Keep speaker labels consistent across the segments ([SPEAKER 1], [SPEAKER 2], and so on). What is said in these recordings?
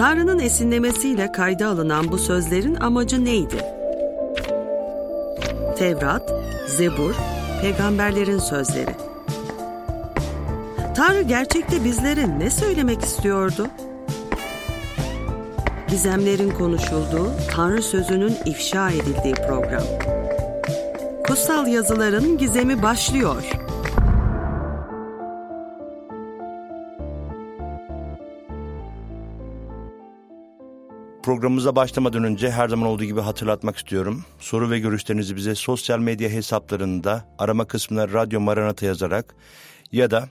[SPEAKER 1] Tanrı'nın esinlemesiyle kayda alınan bu sözlerin amacı neydi? Tevrat, Zebur, peygamberlerin sözleri. Tanrı gerçekte bizlere ne söylemek istiyordu? Gizemlerin konuşulduğu, Tanrı sözünün ifşa edildiği program. Kutsal yazıların gizemi başlıyor.
[SPEAKER 2] Programımıza başlamadan önce her zaman olduğu gibi hatırlatmak istiyorum. Soru ve görüşlerinizi bize sosyal medya hesaplarında arama kısmına Radyo Maranata yazarak ya da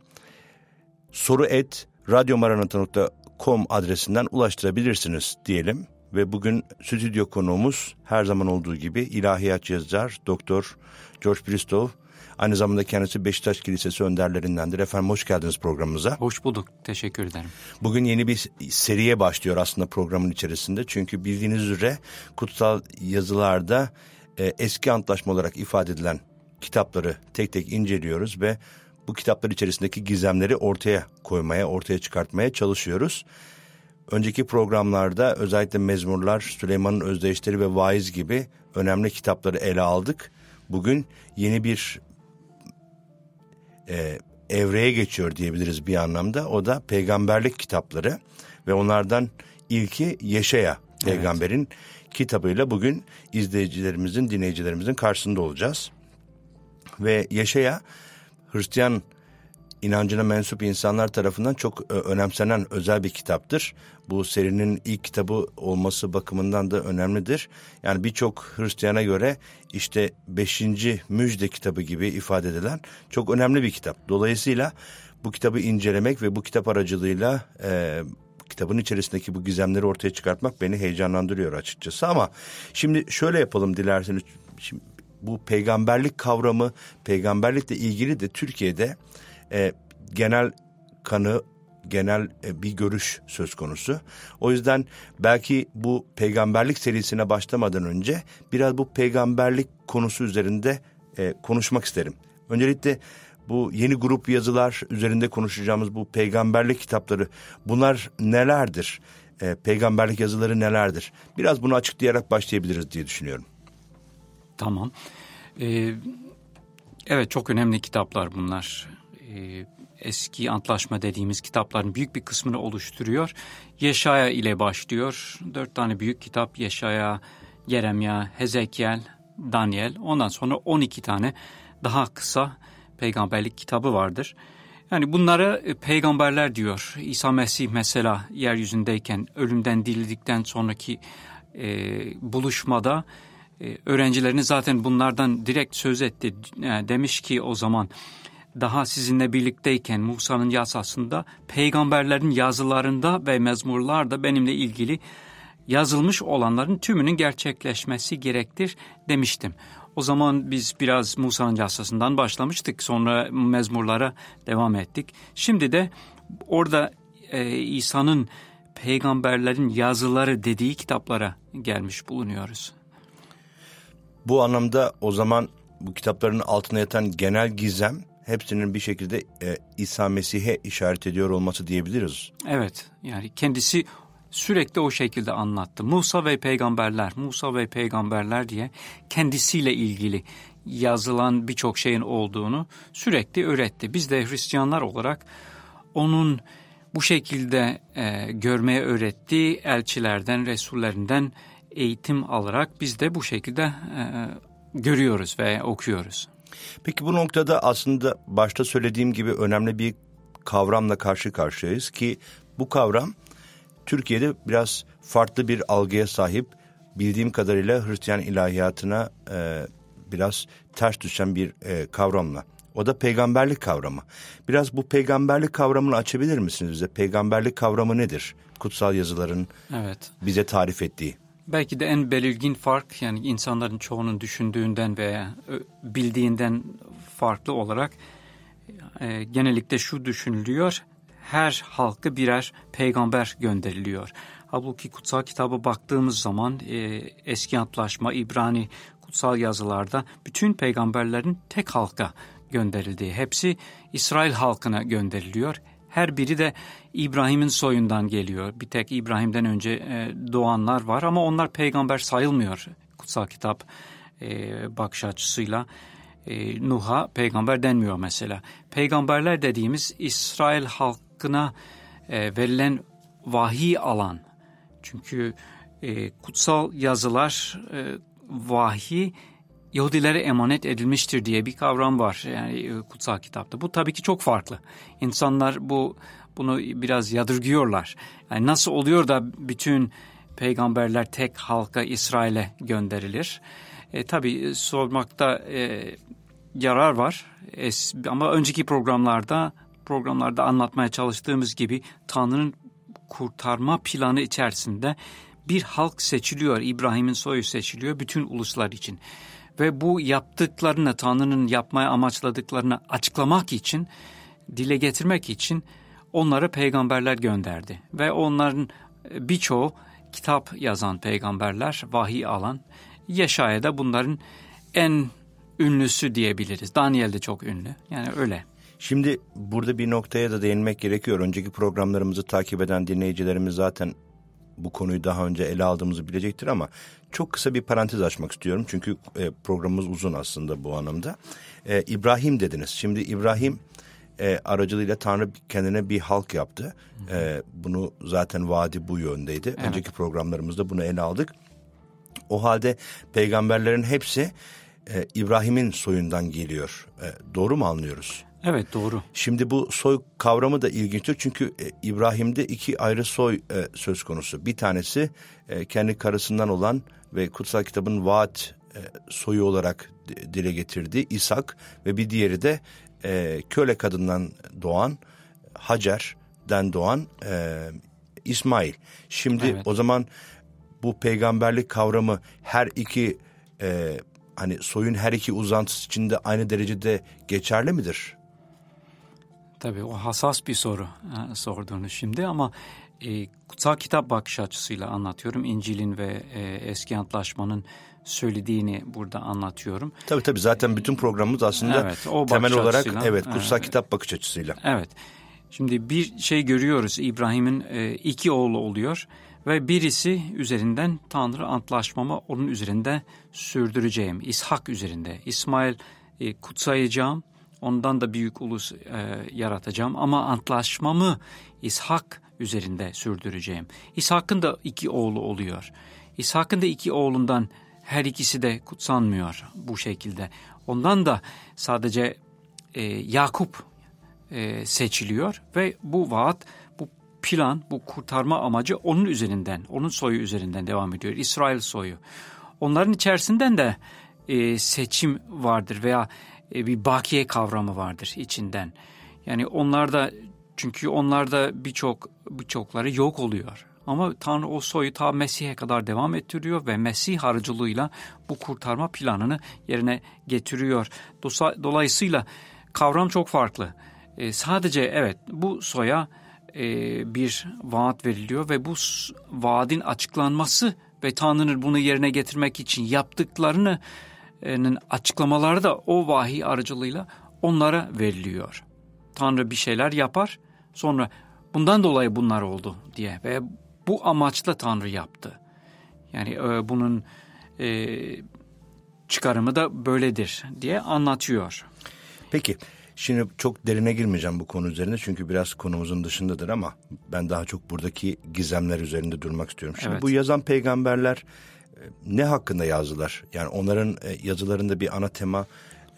[SPEAKER 2] soru et radyomaranata.com adresinden ulaştırabilirsiniz diyelim. Ve bugün stüdyo konuğumuz her zaman olduğu gibi ilahiyat yazar Doktor George Bristow. Aynı zamanda kendisi Beşiktaş Kilisesi önderlerindendir. Efendim hoş geldiniz programımıza.
[SPEAKER 3] Hoş bulduk. Teşekkür ederim.
[SPEAKER 2] Bugün yeni bir seriye başlıyor aslında programın içerisinde. Çünkü bildiğiniz üzere kutsal yazılarda e, eski antlaşma olarak ifade edilen kitapları tek tek inceliyoruz ve bu kitaplar içerisindeki gizemleri ortaya koymaya, ortaya çıkartmaya çalışıyoruz. Önceki programlarda özellikle Mezmurlar, Süleyman'ın Özdeşleri ve Vaiz gibi önemli kitapları ele aldık. Bugün yeni bir e, evreye geçiyor diyebiliriz bir anlamda. O da peygamberlik kitapları ve onlardan ilki Yeşaya peygamberin evet. kitabıyla bugün izleyicilerimizin, dinleyicilerimizin karşısında olacağız. Ve Yeşaya Hristiyan inancına mensup insanlar tarafından çok e, önemsenen özel bir kitaptır. Bu serinin ilk kitabı olması bakımından da önemlidir. Yani birçok Hristiyana göre işte beşinci müjde kitabı gibi ifade edilen çok önemli bir kitap. Dolayısıyla bu kitabı incelemek ve bu kitap aracılığıyla e, kitabın içerisindeki bu gizemleri ortaya çıkartmak beni heyecanlandırıyor açıkçası. Ama şimdi şöyle yapalım dilerseniz. Şimdi bu peygamberlik kavramı, peygamberlikle ilgili de Türkiye'de e, genel kanı, genel e, bir görüş söz konusu. O yüzden belki bu peygamberlik serisine başlamadan önce biraz bu peygamberlik konusu üzerinde e, konuşmak isterim. Öncelikle bu yeni grup yazılar üzerinde konuşacağımız bu peygamberlik kitapları bunlar nelerdir? E, peygamberlik yazıları nelerdir? Biraz bunu açıklayarak başlayabiliriz diye düşünüyorum.
[SPEAKER 3] Tamam. Ee, evet çok önemli kitaplar bunlar. Ee, eski antlaşma dediğimiz kitapların büyük bir kısmını oluşturuyor. Yeşaya ile başlıyor. Dört tane büyük kitap Yeşaya, Yeremya, Hezekiel, Daniel. Ondan sonra 12 tane daha kısa peygamberlik kitabı vardır. Yani bunlara e, peygamberler diyor. İsa Mesih mesela yeryüzündeyken ölümden dirildikten sonraki e, buluşmada e, öğrencilerini zaten bunlardan direkt söz etti. Yani demiş ki o zaman daha sizinle birlikteyken Musa'nın yasasında peygamberlerin yazılarında ve mezmurlarda benimle ilgili yazılmış olanların tümünün gerçekleşmesi gerektir demiştim. O zaman biz biraz Musa'nın yasasından başlamıştık. Sonra mezmurlara devam ettik. Şimdi de orada e, İsa'nın peygamberlerin yazıları dediği kitaplara gelmiş bulunuyoruz.
[SPEAKER 2] Bu anlamda o zaman bu kitapların altına yatan genel gizem hepsinin bir şekilde e, İsa Mesih'e işaret ediyor olması diyebiliriz.
[SPEAKER 3] Evet yani kendisi sürekli o şekilde anlattı. Musa ve peygamberler, Musa ve peygamberler diye kendisiyle ilgili yazılan birçok şeyin olduğunu sürekli öğretti. Biz de Hristiyanlar olarak onun bu şekilde e, görmeye öğrettiği elçilerden, resullerinden eğitim alarak biz de bu şekilde e, görüyoruz ve okuyoruz.
[SPEAKER 2] Peki bu noktada aslında başta söylediğim gibi önemli bir kavramla karşı karşıyayız ki bu kavram Türkiye'de biraz farklı bir algıya sahip. Bildiğim kadarıyla Hristiyan ilahiyatına e, biraz ters düşen bir e, kavramla. O da peygamberlik kavramı. Biraz bu peygamberlik kavramını açabilir misiniz bize? Peygamberlik kavramı nedir? Kutsal yazıların evet. bize tarif ettiği.
[SPEAKER 3] Belki de en belirgin fark yani insanların çoğunun düşündüğünden veya bildiğinden farklı olarak e, genellikle şu düşünülüyor. Her halkı birer peygamber gönderiliyor. Halbuki kutsal kitaba baktığımız zaman e, eski antlaşma İbrani kutsal yazılarda bütün peygamberlerin tek halka gönderildiği, hepsi İsrail halkına gönderiliyor. Her biri de İbrahim'in soyundan geliyor. Bir tek İbrahim'den önce e, doğanlar var ama onlar peygamber sayılmıyor kutsal kitap e, bakış açısıyla. E, Nuh'a peygamber denmiyor mesela. Peygamberler dediğimiz İsrail halkına verilen vahiy alan. Çünkü kutsal yazılar vahiy Yahudilere emanet edilmiştir diye bir kavram var yani e, kutsal kitapta. Bu tabii ki çok farklı. İnsanlar bu bunu biraz yadırgıyorlar. Yani nasıl oluyor da bütün peygamberler tek halka İsrail'e gönderilir? E, tabii sormakta e, yarar var. Es, ama önceki programlarda programlarda anlatmaya çalıştığımız gibi Tanrı'nın kurtarma planı içerisinde bir halk seçiliyor. İbrahim'in soyu seçiliyor bütün uluslar için. Ve bu yaptıklarını Tanrı'nın yapmaya amaçladıklarını açıklamak için, dile getirmek için onlara peygamberler gönderdi. Ve onların birçoğu kitap yazan peygamberler, vahiy alan. Yeşaya da bunların en ünlüsü diyebiliriz. Daniel de çok ünlü. Yani öyle.
[SPEAKER 2] Şimdi burada bir noktaya da değinmek gerekiyor. Önceki programlarımızı takip eden dinleyicilerimiz zaten bu konuyu daha önce ele aldığımızı bilecektir ama çok kısa bir parantez açmak istiyorum. Çünkü e, programımız uzun aslında bu anlamda. E, İbrahim dediniz. Şimdi İbrahim e, aracılığıyla Tanrı kendine bir halk yaptı. E, bunu zaten vaadi bu yöndeydi. Evet. Önceki programlarımızda bunu ele aldık. O halde peygamberlerin hepsi e, İbrahim'in soyundan geliyor. E, doğru mu anlıyoruz?
[SPEAKER 3] Evet doğru.
[SPEAKER 2] Şimdi bu soy kavramı da ilginçtir çünkü e, İbrahim'de iki ayrı soy e, söz konusu. Bir tanesi e, kendi karısından olan ve kutsal kitabın vaat soyu olarak dile getirdiği İshak ve bir diğeri de köle kadından doğan Hacer'den doğan İsmail. Şimdi evet. o zaman bu peygamberlik kavramı her iki e, hani soyun her iki uzantısı içinde aynı derecede geçerli midir?
[SPEAKER 3] Tabii o hassas bir soru e, sorduğunuz şimdi ama e, kutsal kitap bakış açısıyla anlatıyorum. İncil'in ve e, eski antlaşmanın söylediğini burada anlatıyorum.
[SPEAKER 2] Tabii tabii zaten bütün programımız aslında evet, o temel olarak evet kutsal e, kitap bakış açısıyla.
[SPEAKER 3] Evet. Şimdi bir şey görüyoruz İbrahim'in e, iki oğlu oluyor ve birisi üzerinden Tanrı antlaşmamı onun üzerinde sürdüreceğim. İshak üzerinde. İsmail e, kutsayacağım ondan da büyük ulus e, yaratacağım ama antlaşmamı İshak üzerinde sürdüreceğim. İshak'ın da iki oğlu oluyor. İshak'ın da iki oğlundan her ikisi de kutsanmıyor bu şekilde. Ondan da sadece e, Yakup e, seçiliyor ve bu vaat, bu plan, bu kurtarma amacı onun üzerinden, onun soyu üzerinden devam ediyor. İsrail soyu. Onların içerisinden de e, seçim vardır veya e, bir bakiye kavramı vardır içinden. Yani onlar da çünkü onlar da birçok birçokları yok oluyor. Ama Tanrı o soyu ta Mesih'e kadar devam ettiriyor ve Mesih aracılığıyla bu kurtarma planını yerine getiriyor. Dolayısıyla kavram çok farklı. E, sadece evet bu soya e, bir vaat veriliyor ve bu vaadin açıklanması ve Tanrı'nın bunu yerine getirmek için yaptıklarını açıklamaları da o vahiy aracılığıyla onlara veriliyor. Tanrı bir şeyler yapar sonra bundan dolayı bunlar oldu diye ve bu amaçla Tanrı yaptı. Yani e, bunun e, çıkarımı da böyledir diye anlatıyor.
[SPEAKER 2] Peki şimdi çok derine girmeyeceğim bu konu üzerinde çünkü biraz konumuzun dışındadır ama ben daha çok buradaki gizemler üzerinde durmak istiyorum. Şimdi evet. bu yazan peygamberler ne hakkında yazdılar? Yani onların e, yazılarında bir ana tema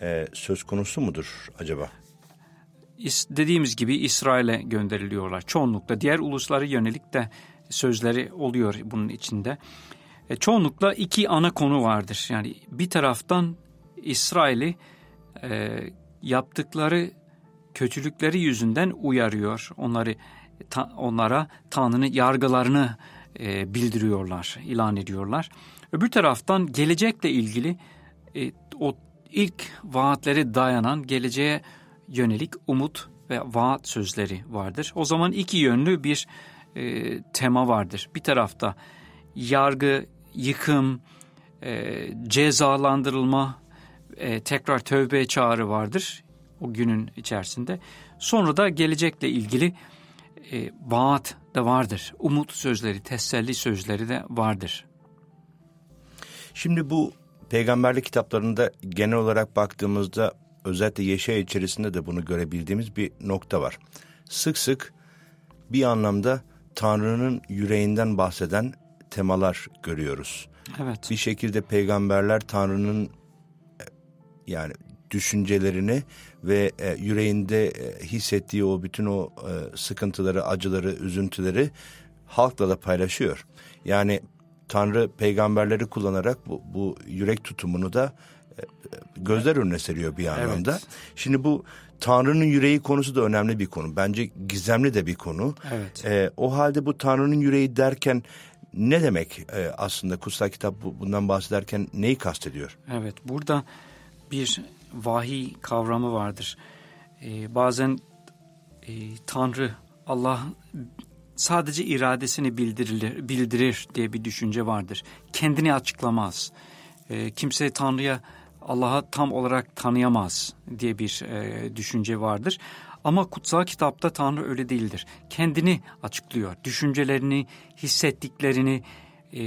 [SPEAKER 2] e, söz konusu mudur acaba?
[SPEAKER 3] Dediğimiz gibi İsrail'e gönderiliyorlar çoğunlukla. Diğer uluslara yönelik de sözleri oluyor bunun içinde. E, çoğunlukla iki ana konu vardır. Yani bir taraftan İsrail'i e, yaptıkları kötülükleri yüzünden uyarıyor. Onları onlara Tanrı'nın yargılarını e, bildiriyorlar, ilan ediyorlar. Öbür taraftan gelecekle ilgili e, o ilk vaatlere dayanan geleceğe yönelik umut ve vaat sözleri vardır. O zaman iki yönlü bir e, tema vardır. Bir tarafta yargı, yıkım, e, cezalandırılma, e, tekrar tövbe çağrı vardır o günün içerisinde. Sonra da gelecekle ilgili e, vaat da vardır. Umut sözleri, teselli sözleri de vardır.
[SPEAKER 2] Şimdi bu peygamberlik kitaplarında genel olarak baktığımızda özellikle Yeşaya içerisinde de bunu görebildiğimiz bir nokta var. Sık sık bir anlamda Tanrı'nın yüreğinden bahseden temalar görüyoruz.
[SPEAKER 3] Evet.
[SPEAKER 2] Bir şekilde peygamberler Tanrı'nın e, yani düşüncelerini ve e, yüreğinde e, hissettiği o bütün o e, sıkıntıları, acıları, üzüntüleri halkla da paylaşıyor. Yani Tanrı peygamberleri kullanarak bu, bu yürek tutumunu da e, gözler önüne seriyor bir anlamda.
[SPEAKER 3] Evet.
[SPEAKER 2] Şimdi bu Tanrı'nın yüreği konusu da önemli bir konu. Bence gizemli de bir konu.
[SPEAKER 3] Evet.
[SPEAKER 2] E, o halde bu Tanrı'nın yüreği derken ne demek e, aslında kutsal kitap bu, bundan bahsederken neyi kastediyor?
[SPEAKER 3] Evet, burada bir vahiy kavramı vardır. Ee, bazen e, Tanrı, Allah sadece iradesini bildirir, bildirir diye bir düşünce vardır. Kendini açıklamaz. Ee, kimse Tanrı'ya, Allah'a tam olarak tanıyamaz diye bir e, düşünce vardır. Ama kutsal kitapta Tanrı öyle değildir. Kendini açıklıyor. Düşüncelerini, hissettiklerini, e,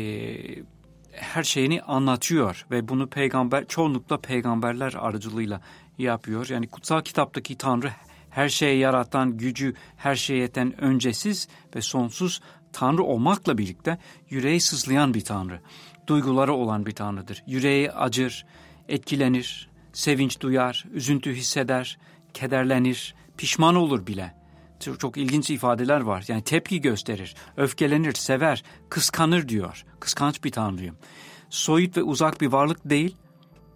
[SPEAKER 3] her şeyini anlatıyor ve bunu peygamber çoğunlukla peygamberler aracılığıyla yapıyor. Yani kutsal kitaptaki Tanrı her şeyi yaratan, gücü her şeye yeten öncesiz ve sonsuz Tanrı olmakla birlikte yüreği sızlayan bir Tanrı. Duyguları olan bir Tanrıdır. Yüreği acır, etkilenir, sevinç duyar, üzüntü hisseder, kederlenir, pişman olur bile. Çok, çok ilginç ifadeler var. Yani tepki gösterir, öfkelenir, sever, kıskanır diyor. Kıskanç bir tanrıyım. Soyut ve uzak bir varlık değil,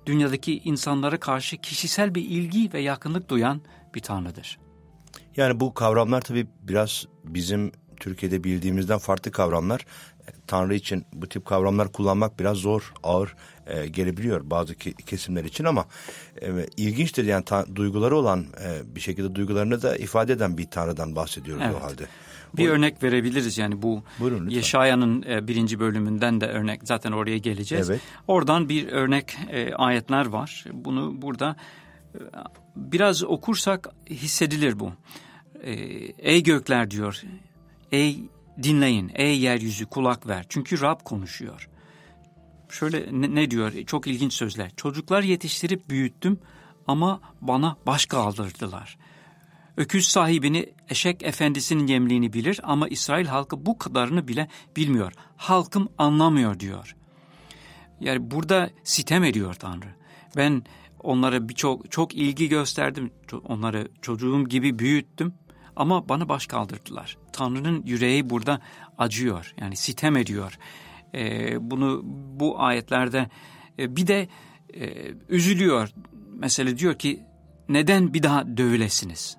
[SPEAKER 3] dünyadaki insanlara karşı kişisel bir ilgi ve yakınlık duyan bir tanrıdır.
[SPEAKER 2] Yani bu kavramlar tabii biraz bizim Türkiye'de bildiğimizden farklı kavramlar. Tanrı için bu tip kavramlar kullanmak biraz zor, ağır e, gelebiliyor bazı ke- kesimler için ama e, ilginçtir yani duyguları olan e, bir şekilde duygularını da ifade eden bir Tanrı'dan bahsediyoruz
[SPEAKER 3] Evet.
[SPEAKER 2] o halde.
[SPEAKER 3] Bir örnek verebiliriz yani bu
[SPEAKER 2] Buyurun.
[SPEAKER 3] Yeşaya'nın e, birinci bölümünden de örnek zaten oraya geleceğiz.
[SPEAKER 2] Evet.
[SPEAKER 3] Oradan bir örnek e, ayetler var. Bunu burada e, biraz okursak hissedilir bu. E, ey gökler diyor, ey dinleyin, ey yeryüzü kulak ver. Çünkü Rab konuşuyor. Şöyle ne, ne diyor? Çok ilginç sözler. Çocuklar yetiştirip büyüttüm ama bana baş kaldırdılar. Öküz sahibini eşek efendisinin yemliğini bilir ama İsrail halkı bu kadarını bile bilmiyor. Halkım anlamıyor diyor. Yani burada sitem ediyor Tanrı. Ben onlara birçok çok ilgi gösterdim. Onları çocuğum gibi büyüttüm ama bana baş kaldırdılar. Tanrı'nın yüreği burada acıyor. Yani sitem ediyor. Ee, bunu bu ayetlerde e, bir de e, üzülüyor. Mesela diyor ki neden bir daha dövülesiniz?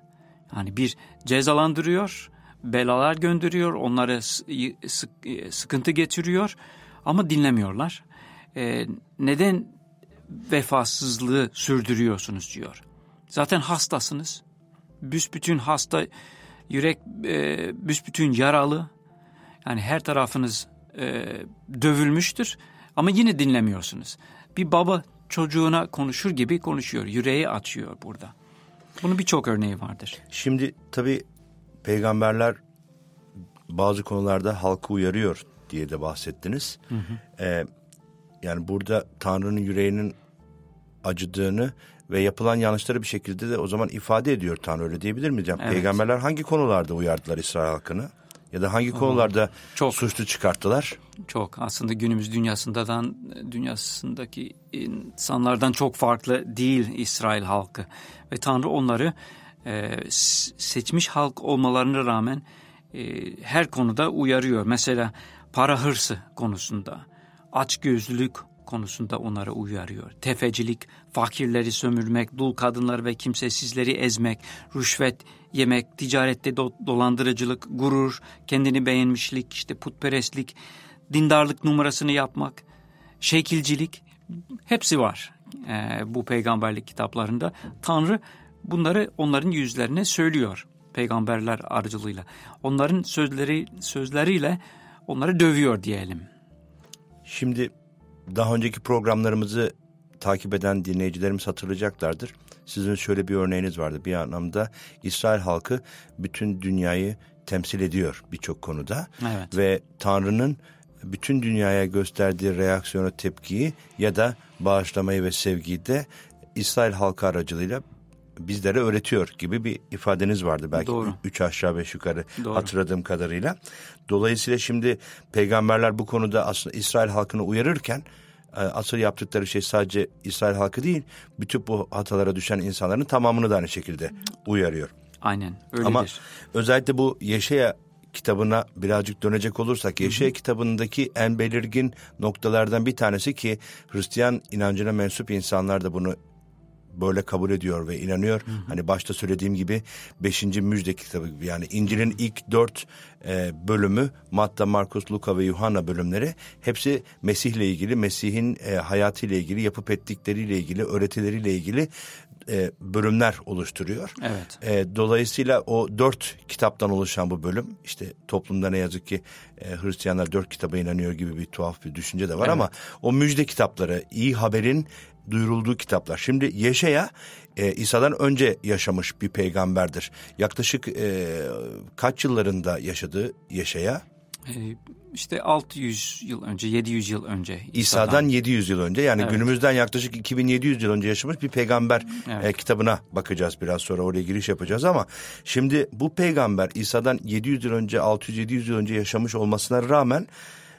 [SPEAKER 3] Hani bir cezalandırıyor, belalar gönderiyor, onlara e, sıkıntı getiriyor ama dinlemiyorlar. Ee, neden vefasızlığı sürdürüyorsunuz diyor. Zaten hastasınız. Büsbütün hasta, yürek e, büsbütün yaralı. Yani her tarafınız e, dövülmüştür ama yine dinlemiyorsunuz. Bir baba çocuğuna konuşur gibi konuşuyor. Yüreği açıyor burada. Bunun birçok örneği vardır.
[SPEAKER 2] Şimdi tabii peygamberler bazı konularda halkı uyarıyor diye de bahsettiniz. Ee, yani burada Tanrı'nın yüreğinin acıdığını ve yapılan yanlışları bir şekilde de o zaman ifade ediyor Tanrı öyle diyebilir miyiz?
[SPEAKER 3] Evet.
[SPEAKER 2] Peygamberler hangi konularda uyardılar İsrail halkını? Ya da hangi konularda
[SPEAKER 3] çok.
[SPEAKER 2] suçlu çıkarttılar?
[SPEAKER 3] Çok aslında günümüz dünyasından dünyasındaki insanlardan çok farklı değil İsrail halkı ve Tanrı onları e, seçmiş halk olmalarına rağmen e, her konuda uyarıyor. Mesela para hırsı konusunda, açgözlülük konusunda onları uyarıyor. Tefecilik, fakirleri sömürmek, dul kadınlar ve kimsesizleri ezmek, rüşvet yemek, ticarette do- dolandırıcılık, gurur, kendini beğenmişlik, işte putperestlik, dindarlık numarasını yapmak, şekilcilik hepsi var e, bu peygamberlik kitaplarında. Tanrı bunları onların yüzlerine söylüyor peygamberler aracılığıyla. Onların sözleri sözleriyle onları dövüyor diyelim.
[SPEAKER 2] Şimdi daha önceki programlarımızı takip eden dinleyicilerimiz hatırlayacaklardır. Sizin şöyle bir örneğiniz vardı. Bir anlamda İsrail halkı bütün dünyayı temsil ediyor birçok konuda.
[SPEAKER 3] Evet.
[SPEAKER 2] Ve Tanrı'nın bütün dünyaya gösterdiği reaksiyonu, tepkiyi ya da bağışlamayı ve sevgiyi de İsrail halkı aracılığıyla bizlere öğretiyor gibi bir ifadeniz vardı belki
[SPEAKER 3] Doğru.
[SPEAKER 2] üç aşağı beş yukarı
[SPEAKER 3] Doğru.
[SPEAKER 2] hatırladığım kadarıyla. Dolayısıyla şimdi peygamberler bu konuda aslında İsrail halkını uyarırken e, asıl yaptıkları şey sadece İsrail halkı değil bütün bu hatalara düşen insanların tamamını da aynı şekilde uyarıyor.
[SPEAKER 3] Aynen öyledir.
[SPEAKER 2] Ama özellikle bu Yeşaya kitabına birazcık dönecek olursak Yeşaya kitabındaki en belirgin noktalardan bir tanesi ki Hristiyan inancına mensup insanlar da bunu böyle kabul ediyor ve inanıyor. Hani başta söylediğim gibi beşinci müjde kitabı gibi yani İncil'in ilk dört e, bölümü Matta, Markus, Luka ve Yuhanna bölümleri hepsi Mesih'le ilgili, Mesih'in e, hayatıyla ilgili, yapıp ettikleriyle ilgili, öğretileriyle ilgili e, bölümler oluşturuyor.
[SPEAKER 3] Evet.
[SPEAKER 2] E, dolayısıyla o dört kitaptan oluşan bu bölüm işte toplumda ne yazık ki e, Hristiyanlar dört kitaba inanıyor gibi bir tuhaf bir düşünce de var
[SPEAKER 3] Evet.
[SPEAKER 2] ama o müjde kitapları iyi haberin duyurulduğu kitaplar. Şimdi Yeşaya e, İsa'dan önce yaşamış bir peygamberdir. Yaklaşık e, kaç yıllarında yaşadı Yeşaya?
[SPEAKER 3] Ee, işte 600 yıl önce, 700 yıl önce.
[SPEAKER 2] İsa'dan 700 yıl önce yani
[SPEAKER 3] Evet.
[SPEAKER 2] günümüzden yaklaşık 2700 yıl önce yaşamış bir peygamber
[SPEAKER 3] Evet.
[SPEAKER 2] e, kitabına bakacağız biraz sonra oraya giriş yapacağız ama şimdi bu peygamber İsa'dan 700 yıl önce 600-700 yıl önce yaşamış olmasına rağmen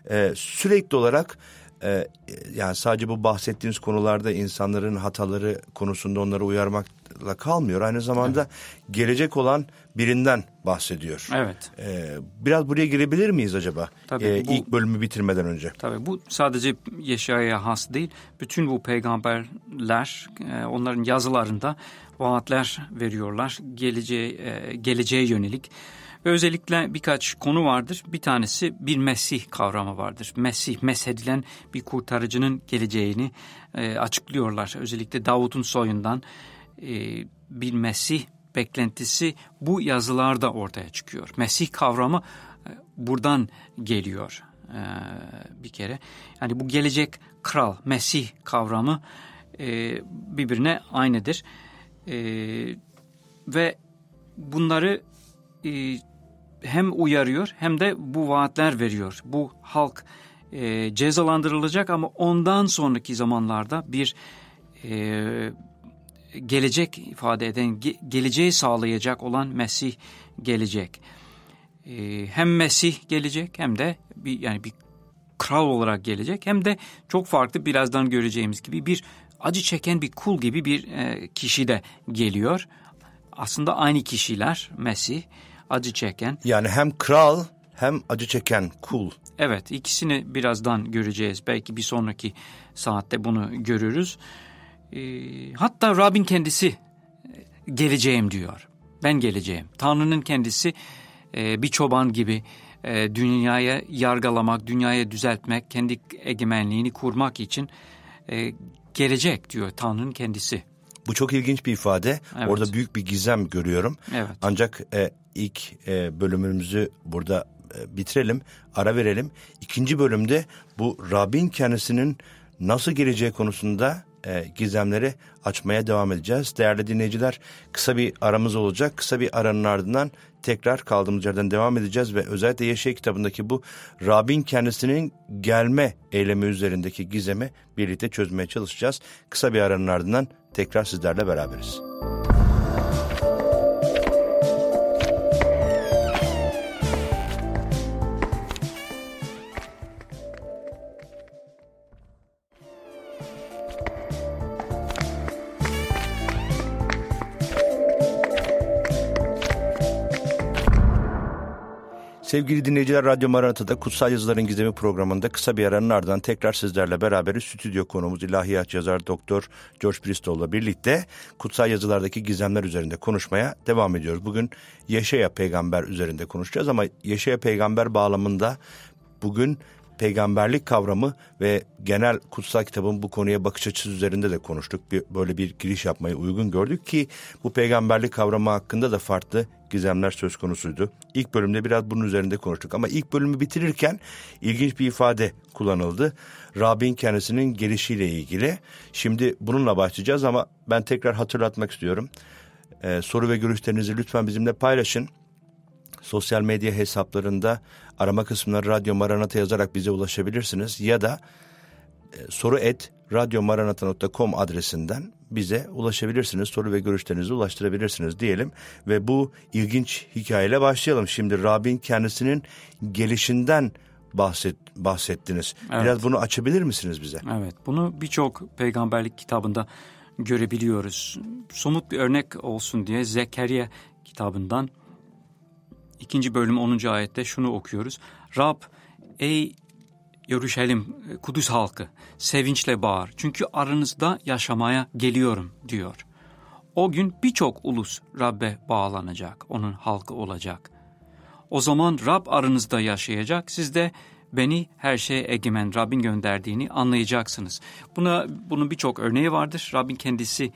[SPEAKER 2] e, sürekli olarak e, yani sadece bu bahsettiğiniz konularda insanların hataları konusunda onları uyarmakla kalmıyor. Aynı zamanda gelecek olan birinden bahsediyor.
[SPEAKER 3] Evet.
[SPEAKER 2] E, biraz buraya girebilir miyiz acaba?
[SPEAKER 3] Tabii,
[SPEAKER 2] E,
[SPEAKER 3] bu-
[SPEAKER 2] ilk bölümü bitirmeden önce.
[SPEAKER 3] Tabii bu sadece Yeşaya'ya has değil. Bütün bu peygamberler e, onların yazılarında vaatler veriyorlar geleceğe, e, geleceğe yönelik. Ve özellikle birkaç konu vardır. Bir tanesi bir Mesih kavramı vardır. Mesih, meshedilen bir kurtarıcının geleceğini e, açıklıyorlar. Özellikle Davut'un soyundan e, bir Mesih beklentisi bu yazılarda ortaya çıkıyor. Mesih kavramı e, buradan geliyor e, bir kere. Yani bu gelecek kral, Mesih kavramı e, birbirine aynıdır. E, ve bunları e, hem uyarıyor hem de bu vaatler veriyor. Bu halk e, cezalandırılacak ama ondan sonraki zamanlarda bir e, gelecek ifade eden, ge- geleceği sağlayacak olan Mesih gelecek. E, hem Mesih gelecek hem de bir yani bir kral olarak gelecek hem de çok farklı birazdan göreceğimiz gibi bir acı çeken bir kul gibi bir e, kişi de geliyor. Aslında aynı kişiler Mesih acı çeken.
[SPEAKER 2] Yani hem kral hem acı çeken kul.
[SPEAKER 3] Evet ikisini birazdan göreceğiz. Belki bir sonraki saatte bunu görürüz. Ee, hatta Rabbin kendisi e, geleceğim diyor. Ben geleceğim. Tanrı'nın kendisi e, bir çoban gibi e, dünyaya yargılamak, dünyaya düzeltmek, kendi egemenliğini kurmak için e, gelecek diyor Tanrı'nın kendisi.
[SPEAKER 2] Bu çok ilginç bir ifade.
[SPEAKER 3] Evet.
[SPEAKER 2] Orada büyük bir gizem görüyorum.
[SPEAKER 3] Evet.
[SPEAKER 2] Ancak e, ilk e, bölümümüzü burada e, bitirelim, ara verelim. İkinci bölümde bu Rabbin kendisinin nasıl geleceği konusunda e, gizemleri açmaya devam edeceğiz. Değerli dinleyiciler kısa bir aramız olacak. Kısa bir aranın ardından tekrar kaldığımız yerden devam edeceğiz ve özellikle Yeşaya kitabındaki bu Rabbin kendisinin gelme eylemi üzerindeki gizemi birlikte çözmeye çalışacağız. Kısa bir aranın ardından tekrar sizlerle beraberiz. Sevgili dinleyiciler Radyo Maranata'da Kutsal Yazıların Gizemi programında kısa bir aranın ardından tekrar sizlerle beraberiz. Stüdyo konuğumuz ilahiyat yazar Doktor George Bristol'la birlikte kutsal yazılardaki gizemler üzerinde konuşmaya devam ediyoruz. Bugün Yeşaya peygamber üzerinde konuşacağız ama Yeşaya peygamber bağlamında bugün peygamberlik kavramı ve genel kutsal kitabın bu konuya bakış açısı üzerinde de konuştuk. Bir, böyle bir giriş yapmayı uygun gördük ki bu peygamberlik kavramı hakkında da farklı gizemler söz konusuydu. İlk bölümde biraz bunun üzerinde konuştuk ama ilk bölümü bitirirken ilginç bir ifade kullanıldı. Rab'in kendisinin gelişiyle ilgili. Şimdi bununla başlayacağız ama ben tekrar hatırlatmak istiyorum. Ee, soru ve görüşlerinizi lütfen bizimle paylaşın. Sosyal medya hesaplarında arama kısmına Radyo Maranata yazarak bize ulaşabilirsiniz. Ya da e, soru et radyomaranata.com adresinden bize ulaşabilirsiniz. Soru ve görüşlerinizi ulaştırabilirsiniz diyelim. Ve bu ilginç hikayeyle başlayalım. Şimdi Rab'in kendisinin gelişinden bahset, bahsettiniz. Evet. Biraz bunu açabilir misiniz bize?
[SPEAKER 3] Evet, bunu birçok peygamberlik kitabında görebiliyoruz. Somut bir örnek olsun diye Zekeriya kitabından ikinci bölüm 10. ayette şunu okuyoruz. Rab ey Yeruşalim Kudüs halkı sevinçle bağır çünkü aranızda yaşamaya geliyorum diyor. O gün birçok ulus Rab'be bağlanacak, onun halkı olacak. O zaman Rab aranızda yaşayacak, siz de beni her şeye egemen Rabbin gönderdiğini anlayacaksınız. Buna bunun birçok örneği vardır. Rabbin kendisi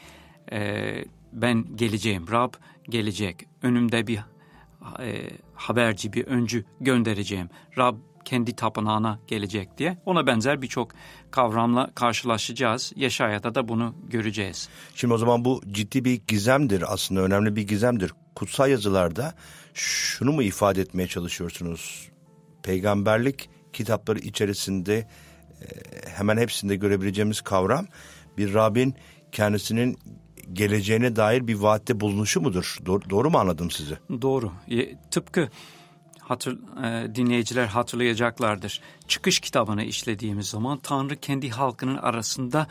[SPEAKER 3] e, ben geleceğim, Rab gelecek. Önümde bir e, haberci, bir öncü göndereceğim. Rab kendi tapınağına gelecek diye. Ona benzer birçok kavramla karşılaşacağız. Yeşaya'da da bunu göreceğiz.
[SPEAKER 2] Şimdi o zaman bu ciddi bir gizemdir aslında önemli bir gizemdir. Kutsal yazılarda şunu mu ifade etmeye çalışıyorsunuz? Peygamberlik kitapları içerisinde e, hemen hepsinde görebileceğimiz kavram bir Rabbin kendisinin geleceğine dair bir vaatte bulunuşu mudur? Doğru, doğru mu anladım sizi?
[SPEAKER 3] Doğru. E, tıpkı hatır, e, dinleyiciler hatırlayacaklardır. Çıkış kitabını işlediğimiz zaman Tanrı kendi halkının arasında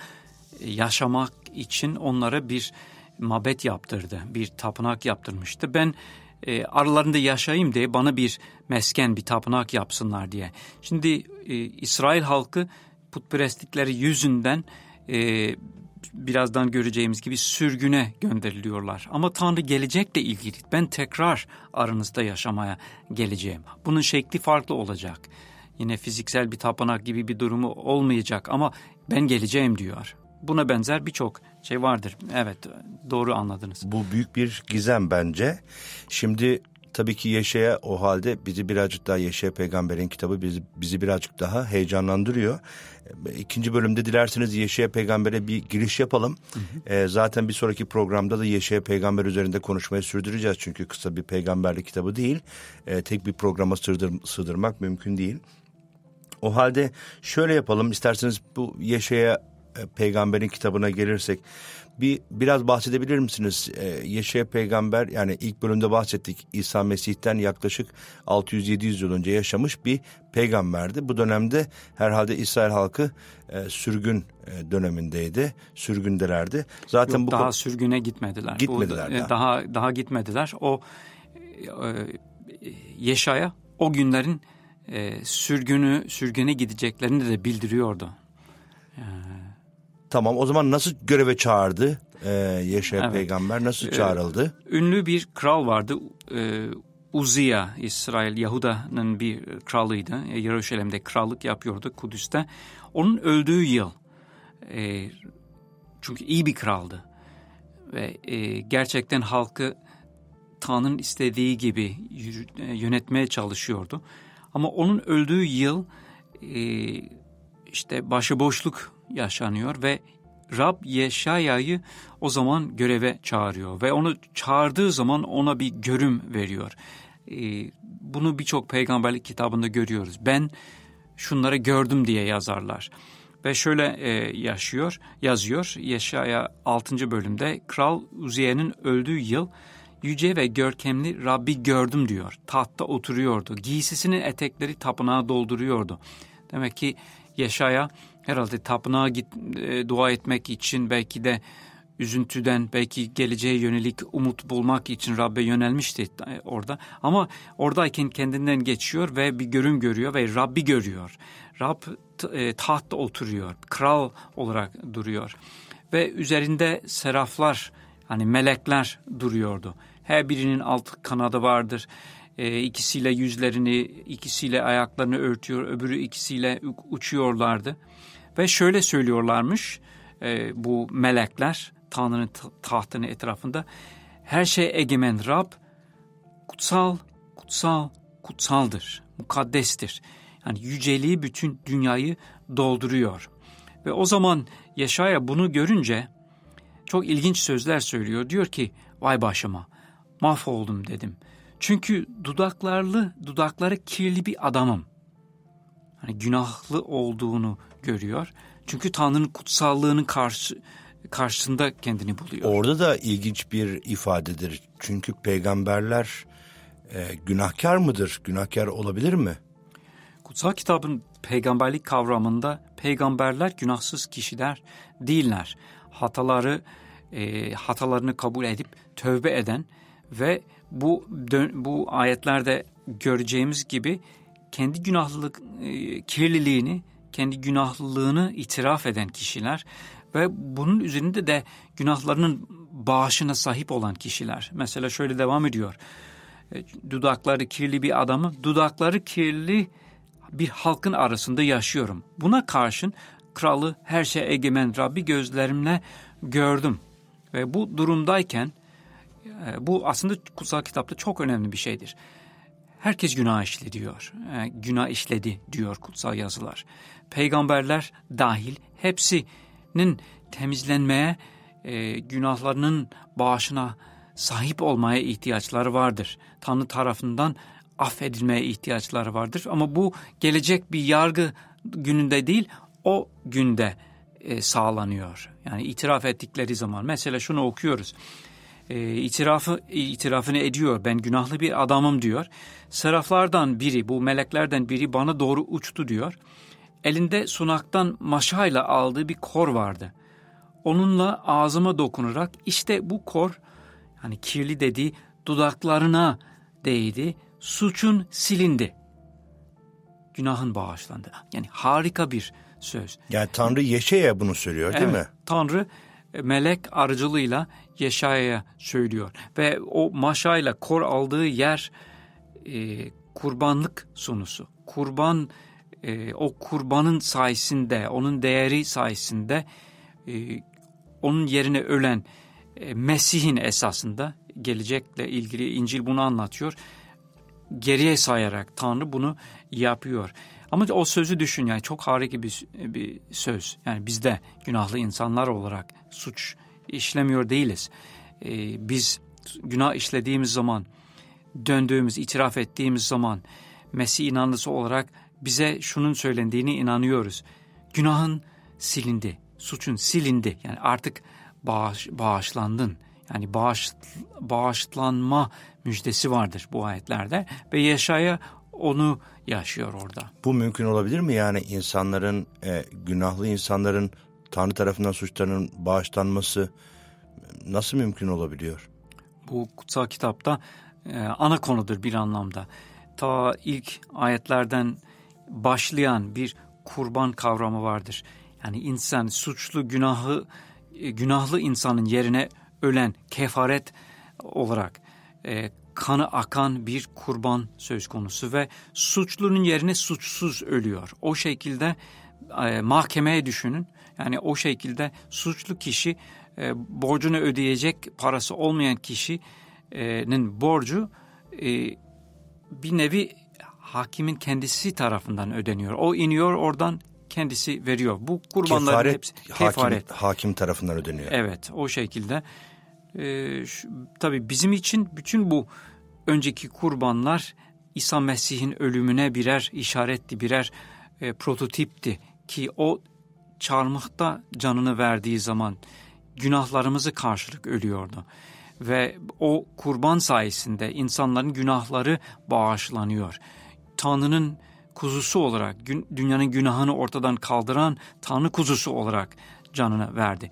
[SPEAKER 3] e, yaşamak için onlara bir mabet yaptırdı. Bir tapınak yaptırmıştı. Ben e, aralarında yaşayayım diye bana bir mesken, bir tapınak yapsınlar diye. Şimdi e, İsrail halkı putperestlikleri yüzünden e, birazdan göreceğimiz gibi sürgüne gönderiliyorlar. Ama Tanrı gelecekle ilgili ben tekrar aranızda yaşamaya geleceğim. Bunun şekli farklı olacak. Yine fiziksel bir tapınak gibi bir durumu olmayacak ama ben geleceğim diyor. Buna benzer birçok şey vardır. Evet doğru anladınız.
[SPEAKER 2] Bu büyük bir gizem bence. Şimdi tabii ki Yeşaya o halde bizi birazcık daha Yeşaya peygamberin kitabı bizi, bizi birazcık daha heyecanlandırıyor. İkinci bölümde dilerseniz Yeşaya peygambere bir giriş yapalım. Hı hı. E, zaten bir sonraki programda da Yeşaya peygamber üzerinde konuşmayı sürdüreceğiz. Çünkü kısa bir peygamberlik kitabı değil. E, tek bir programa sığdır, sığdırmak mümkün değil. O halde şöyle yapalım isterseniz bu Yeşaya e, peygamberin kitabına gelirsek bir biraz bahsedebilir misiniz? Ee, Yeşaya peygamber yani ilk bölümde bahsettik İsa Mesih'ten yaklaşık 600-700 yıl önce yaşamış bir peygamberdi. Bu dönemde herhalde İsrail halkı e, sürgün e, dönemindeydi. Sürgündelerdi.
[SPEAKER 3] Zaten Yok, bu daha sürgüne gitmediler.
[SPEAKER 2] Gitmediler.
[SPEAKER 3] Bu, daha. daha daha gitmediler. O e, Yeşaya o günlerin e, sürgünü sürgüne gideceklerini de bildiriyordu.
[SPEAKER 2] Yani Tamam o zaman nasıl göreve çağırdı ee, Yaşar evet. peygamber nasıl ee, çağrıldı?
[SPEAKER 3] Ee, ünlü bir kral vardı ee, Uziya İsrail Yahuda'nın bir kralıydı. Ee, Yeruşalim'de krallık yapıyordu Kudüs'te. Onun öldüğü yıl e, çünkü iyi bir kraldı ve e, gerçekten halkı Tanrı'nın istediği gibi e, yönetmeye çalışıyordu. Ama onun öldüğü yıl e, işte başıboşluk yaşanıyor ve Rab Yeşaya'yı o zaman göreve çağırıyor ve onu çağırdığı zaman ona bir görüm veriyor. Ee, bunu birçok peygamberlik kitabında görüyoruz. Ben şunları gördüm diye yazarlar. Ve şöyle e, yaşıyor, yazıyor Yeşaya 6. bölümde Kral Uziye'nin öldüğü yıl yüce ve görkemli Rabbi gördüm diyor. Tahtta oturuyordu. Giysisinin etekleri tapınağı dolduruyordu. Demek ki Yeşaya herhalde tapınağa git, e, dua etmek için belki de üzüntüden belki geleceğe yönelik umut bulmak için Rabbe yönelmişti e, orada. Ama oradayken kendinden geçiyor ve bir görüm görüyor ve Rabbi görüyor. Rab e, tahtta oturuyor, kral olarak duruyor. Ve üzerinde seraflar, hani melekler duruyordu. Her birinin alt kanadı vardır. E, ikisiyle yüzlerini, ikisiyle ayaklarını örtüyor, öbürü ikisiyle uçuyorlardı. Ve şöyle söylüyorlarmış e, bu melekler Tanrı'nın tahtının etrafında. Her şey egemen Rab kutsal, kutsal, kutsaldır, mukaddestir. Yani yüceliği bütün dünyayı dolduruyor. Ve o zaman Yaşaya bunu görünce çok ilginç sözler söylüyor. Diyor ki vay başıma mahvoldum dedim. Çünkü dudaklarlı, dudakları kirli bir adamım. Hani günahlı olduğunu görüyor. Çünkü Tanrı'nın kutsallığının karşı, karşısında kendini buluyor.
[SPEAKER 2] Orada da ilginç bir ifadedir. Çünkü peygamberler e, günahkar mıdır? Günahkar olabilir mi?
[SPEAKER 3] Kutsal kitabın peygamberlik kavramında peygamberler günahsız kişiler değiller. Hataları e, hatalarını kabul edip tövbe eden ve bu bu ayetlerde göreceğimiz gibi kendi günahlılık e, kirliliğini, kendi günahlılığını itiraf eden kişiler ve bunun üzerinde de günahlarının bağışına sahip olan kişiler. Mesela şöyle devam ediyor. E, dudakları kirli bir adamı, dudakları kirli bir halkın arasında yaşıyorum. Buna karşın kralı her şey egemen Rabbi gözlerimle gördüm. Ve bu durumdayken e, bu aslında kutsal kitapta çok önemli bir şeydir. Herkes günah işledi diyor. E, günah işledi diyor kutsal yazılar. Peygamberler dahil hepsinin temizlenmeye, e, günahlarının bağışına sahip olmaya ihtiyaçları vardır. Tanrı tarafından affedilmeye ihtiyaçları vardır. Ama bu gelecek bir yargı gününde değil, o günde e, sağlanıyor. Yani itiraf ettikleri zaman. Mesela şunu okuyoruz. E, itirafı itirafını ediyor. Ben günahlı bir adamım diyor. Seraflardan biri, bu meleklerden biri bana doğru uçtu diyor. Elinde sunaktan maşayla aldığı bir kor vardı. Onunla ağzıma dokunarak işte bu kor, hani kirli dediği dudaklarına değdi suçun silindi. Günahın bağışlandı. Yani harika bir söz.
[SPEAKER 2] Yani Tanrı Yeşaya bunu söylüyor değil evet, mi?
[SPEAKER 3] Tanrı melek aracılığıyla Yeşaya'ya söylüyor. Ve o maşayla kor aldığı yer e, kurbanlık sunusu. Kurban e, o kurbanın sayesinde, onun değeri sayesinde e, onun yerine ölen e, Mesih'in esasında gelecekle ilgili İncil bunu anlatıyor geriye sayarak Tanrı bunu yapıyor. Ama o sözü düşün yani çok harika bir, bir söz. Yani biz de günahlı insanlar olarak suç işlemiyor değiliz. Ee, biz günah işlediğimiz zaman, döndüğümüz, itiraf ettiğimiz zaman Mesih inanlısı olarak bize şunun söylendiğini inanıyoruz. Günahın silindi, suçun silindi. Yani artık bağış, bağışlandın. Yani bağış, bağışlanma müjdesi vardır bu ayetlerde ve Yaşaya onu yaşıyor orada.
[SPEAKER 2] Bu mümkün olabilir mi? Yani insanların, e, günahlı insanların Tanrı tarafından suçlarının bağışlanması nasıl mümkün olabiliyor?
[SPEAKER 3] Bu kutsal kitapta e, ana konudur bir anlamda. Ta ilk ayetlerden başlayan bir kurban kavramı vardır. Yani insan suçlu günahı e, günahlı insanın yerine ölen kefaret olarak e, kanı akan bir kurban söz konusu ve suçlunun yerine suçsuz ölüyor. O şekilde e, mahkemeye düşünün. Yani o şekilde suçlu kişi e, borcunu ödeyecek parası olmayan kişinin borcu e, bir nevi hakimin kendisi tarafından ödeniyor. O iniyor oradan kendisi veriyor. Bu kurbanların kefaret, hepsi
[SPEAKER 2] kefaret. Hakim, hakim tarafından ödeniyor.
[SPEAKER 3] Evet o şekilde e, şu, tabii bizim için bütün bu önceki kurbanlar İsa Mesih'in ölümüne birer işaretti, birer e, prototipti ki o çarmıhta canını verdiği zaman günahlarımızı karşılık ölüyordu. Ve o kurban sayesinde insanların günahları bağışlanıyor. Tanrı'nın kuzusu olarak, dünyanın günahını ortadan kaldıran Tanrı kuzusu olarak canını verdi.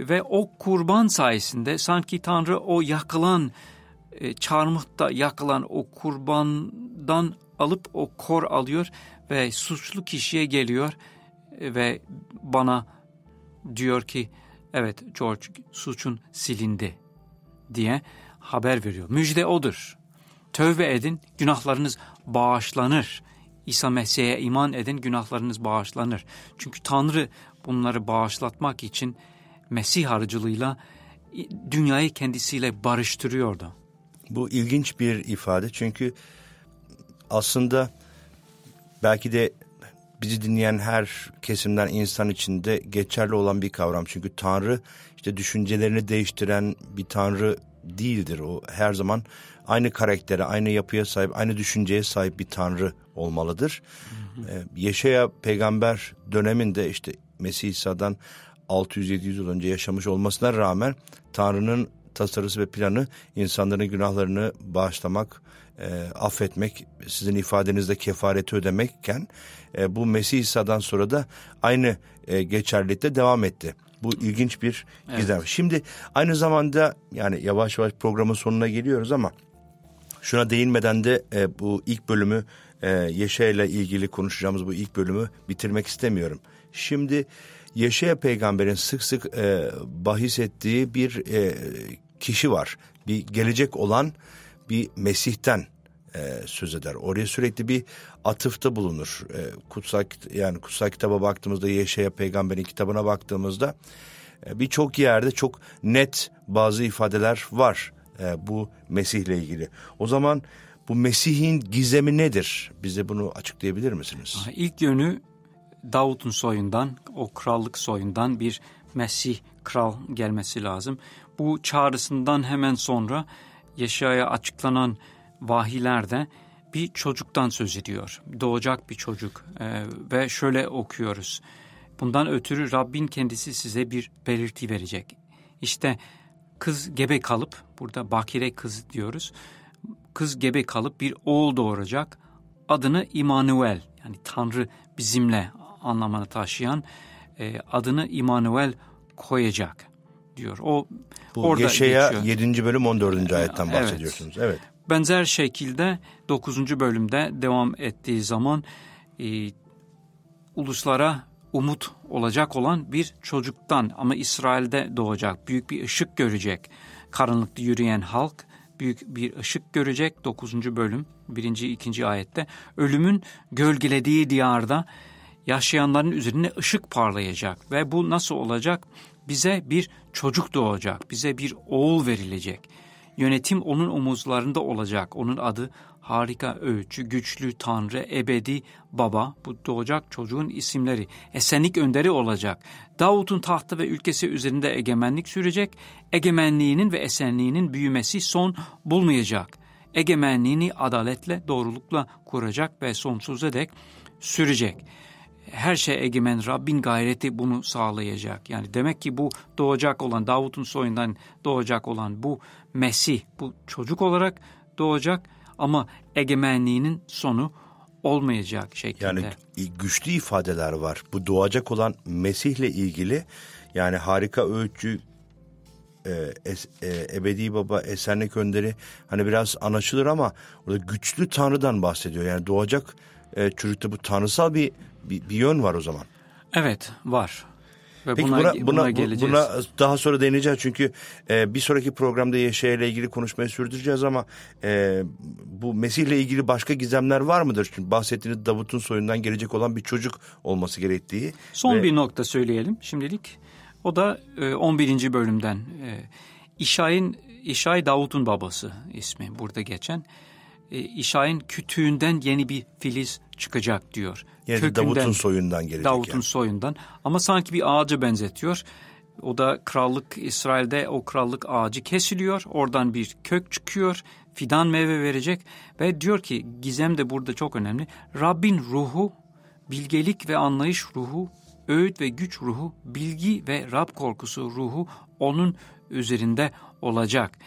[SPEAKER 3] Ve o kurban sayesinde sanki Tanrı o yakılan, e, çarmıhta yakılan o kurbandan alıp o kor alıyor ve suçlu kişiye geliyor e, ve bana diyor ki evet George suçun silindi diye haber veriyor. Müjde odur. Tövbe edin, günahlarınız bağışlanır. İsa Mesih'e iman edin, günahlarınız bağışlanır. Çünkü Tanrı bunları bağışlatmak için Mesih aracılığıyla dünyayı kendisiyle barıştırıyordu.
[SPEAKER 2] Bu ilginç bir ifade çünkü aslında belki de bizi dinleyen her kesimden insan içinde geçerli olan bir kavram. Çünkü Tanrı işte düşüncelerini değiştiren bir Tanrı değildir. O her zaman aynı karaktere, aynı yapıya sahip, aynı düşünceye sahip bir Tanrı olmalıdır. Hı hı. Ee, Yeşaya peygamber döneminde işte Mesih İsa'dan 600-700 yıl önce yaşamış olmasına rağmen Tanrı'nın tasarısı ve planı insanların günahlarını bağışlamak, e, affetmek, sizin ifadenizde kefareti ödemekken e, bu Mesih İsa'dan sonra da aynı e, geçerlilikte devam etti. Bu ilginç bir evet. gizem. Şimdi aynı zamanda yani yavaş yavaş programın sonuna geliyoruz ama şuna değinmeden de e, bu ilk bölümü e, Yeşaya ile ilgili konuşacağımız bu ilk bölümü bitirmek istemiyorum. Şimdi Yeşaya peygamberin sık sık e, bahis ettiği bir e, kişi var. Bir gelecek olan bir Mesih'ten e, söz eder. Oraya sürekli bir atıfta bulunur. E, kutsal yani kutsal kitaba baktığımızda Yeşaya peygamberin kitabına baktığımızda e, birçok yerde çok net bazı ifadeler var e, bu Mesih'le ilgili. O zaman bu Mesih'in gizemi nedir? Bize bunu açıklayabilir misiniz?
[SPEAKER 3] İlk yönü Davut'un soyundan, o krallık soyundan bir Mesih kral gelmesi lazım. Bu çağrısından hemen sonra Yaşaya açıklanan vahiylerde bir çocuktan söz ediyor. Doğacak bir çocuk ee, ve şöyle okuyoruz. Bundan ötürü Rabbin kendisi size bir belirti verecek. İşte kız gebe kalıp, burada bakire kız diyoruz. Kız gebe kalıp bir oğul doğuracak. Adını İmanuel yani Tanrı bizimle anlamını taşıyan e, adını İmanuel koyacak diyor. O
[SPEAKER 2] Bu orada Yeşaya geçiyor. 7. bölüm 14. ayetten bahsediyorsunuz. Evet. evet.
[SPEAKER 3] Benzer şekilde 9. bölümde devam ettiği zaman e, uluslara umut olacak olan bir çocuktan ama İsrail'de doğacak, büyük bir ışık görecek. Karanlıkta yürüyen halk büyük bir ışık görecek. 9. bölüm 1. 2. ayette ölümün gölgelediği diyarda yaşayanların üzerine ışık parlayacak ve bu nasıl olacak? Bize bir çocuk doğacak, bize bir oğul verilecek. Yönetim onun omuzlarında olacak. Onun adı harika öğütçü, güçlü tanrı, ebedi baba. Bu doğacak çocuğun isimleri. Esenlik önderi olacak. Davut'un tahtı ve ülkesi üzerinde egemenlik sürecek. Egemenliğinin ve esenliğinin büyümesi son bulmayacak. Egemenliğini adaletle, doğrulukla kuracak ve sonsuza dek sürecek her şey egemen Rabbin gayreti bunu sağlayacak. Yani demek ki bu doğacak olan Davut'un soyundan doğacak olan bu Mesih bu çocuk olarak doğacak ama egemenliğinin sonu olmayacak şekilde.
[SPEAKER 2] Yani güçlü ifadeler var. Bu doğacak olan Mesih'le ilgili yani harika öğütçü e, e, ebedi baba esenlik önderi hani biraz anlaşılır ama orada güçlü tanrıdan bahsediyor. Yani doğacak e, çocukta bu tanrısal bir bir, bir yön var o zaman.
[SPEAKER 3] Evet var.
[SPEAKER 2] Ve Peki buna, buna, buna, geleceğiz. buna daha sonra değineceğiz çünkü e, bir sonraki programda ile ilgili konuşmayı sürdüreceğiz ama e, bu Mesih ile ilgili başka gizemler var mıdır? Çünkü bahsettiğiniz Davut'un soyundan gelecek olan bir çocuk olması gerektiği.
[SPEAKER 3] Son ve... bir nokta söyleyelim şimdilik. O da e, 11. bölümden. E, İşay'ın İşay Davut'un babası ismi burada geçen. E, İşay'ın kütüğünden yeni bir filiz çıkacak diyor.
[SPEAKER 2] Yani Kökünden, Davut'un soyundan gelecek.
[SPEAKER 3] Davut'un
[SPEAKER 2] yani.
[SPEAKER 3] soyundan ama sanki bir ağacı benzetiyor. O da krallık İsrail'de o krallık ağacı kesiliyor. Oradan bir kök çıkıyor. Fidan meyve verecek ve diyor ki gizem de burada çok önemli. Rabbin ruhu, bilgelik ve anlayış ruhu, öğüt ve güç ruhu, bilgi ve Rab korkusu ruhu onun üzerinde olacak.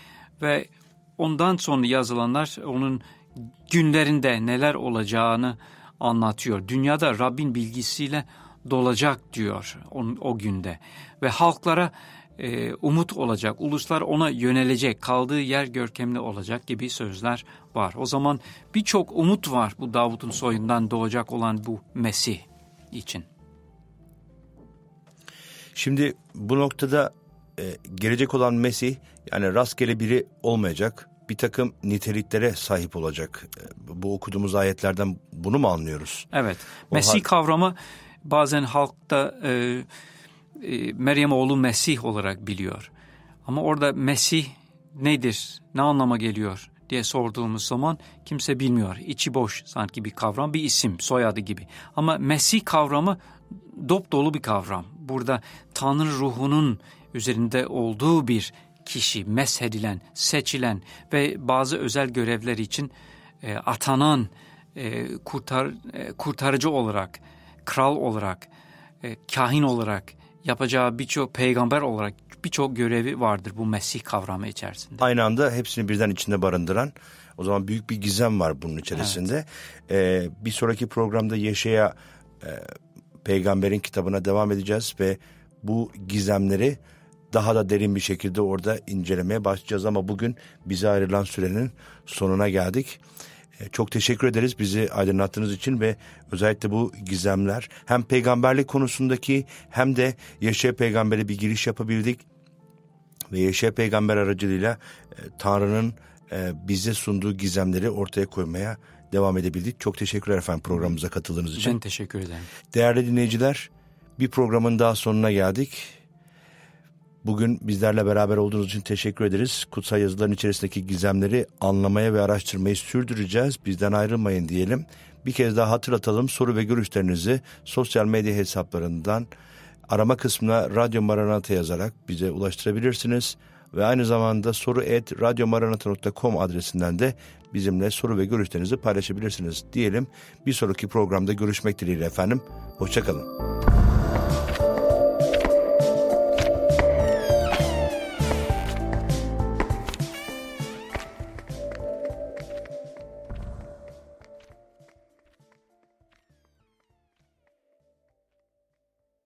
[SPEAKER 3] Ve ondan sonra yazılanlar onun günlerinde neler olacağını anlatıyor. Dünyada Rabbin bilgisiyle dolacak diyor o, o günde ve halklara e, umut olacak, uluslar ona yönelecek, kaldığı yer görkemli olacak gibi sözler var. O zaman birçok umut var bu Davut'un soyundan doğacak olan bu Mesih için.
[SPEAKER 2] Şimdi bu noktada e, gelecek olan Mesih yani rastgele biri olmayacak. Bir takım niteliklere sahip olacak. Bu okuduğumuz ayetlerden bunu mu anlıyoruz?
[SPEAKER 3] Evet. Mesih hal... kavramı bazen halkta e, e, Meryem oğlu Mesih olarak biliyor. Ama orada Mesih nedir, ne anlama geliyor diye sorduğumuz zaman kimse bilmiyor. İçi boş sanki bir kavram, bir isim, soyadı gibi. Ama Mesih kavramı dop dolu bir kavram. Burada Tanrı ruhunun üzerinde olduğu bir kişi, meshedilen, seçilen ve bazı özel görevler için e, atanan, e, kurtar, e, kurtarıcı olarak, kral olarak, e, kahin olarak, yapacağı birçok peygamber olarak birçok görevi vardır bu Mesih kavramı içerisinde.
[SPEAKER 2] Aynı anda hepsini birden içinde barındıran o zaman büyük bir gizem var bunun içerisinde. Evet. Ee, bir sonraki programda Yeşaya e, peygamberin kitabına devam edeceğiz ve bu gizemleri daha da derin bir şekilde orada incelemeye başlayacağız ama bugün bize ayrılan sürenin sonuna geldik. E, çok teşekkür ederiz bizi aydınlattığınız için ve özellikle bu gizemler hem peygamberlik konusundaki hem de Yaşaya Peygamber'e bir giriş yapabildik. Ve Yaşaya Peygamber aracılığıyla e, Tanrı'nın e, bize sunduğu gizemleri ortaya koymaya devam edebildik. Çok teşekkürler efendim programımıza katıldığınız için.
[SPEAKER 3] Ben teşekkür ederim.
[SPEAKER 2] Değerli dinleyiciler bir programın daha sonuna geldik. Bugün bizlerle beraber olduğunuz için teşekkür ederiz. Kutsal yazıların içerisindeki gizemleri anlamaya ve araştırmayı sürdüreceğiz. Bizden ayrılmayın diyelim. Bir kez daha hatırlatalım. Soru ve görüşlerinizi sosyal medya hesaplarından arama kısmına Radyo Maranata yazarak bize ulaştırabilirsiniz. Ve aynı zamanda soru et radyomaranata.com adresinden de bizimle soru ve görüşlerinizi paylaşabilirsiniz diyelim. Bir sonraki programda görüşmek dileğiyle efendim. Hoşçakalın.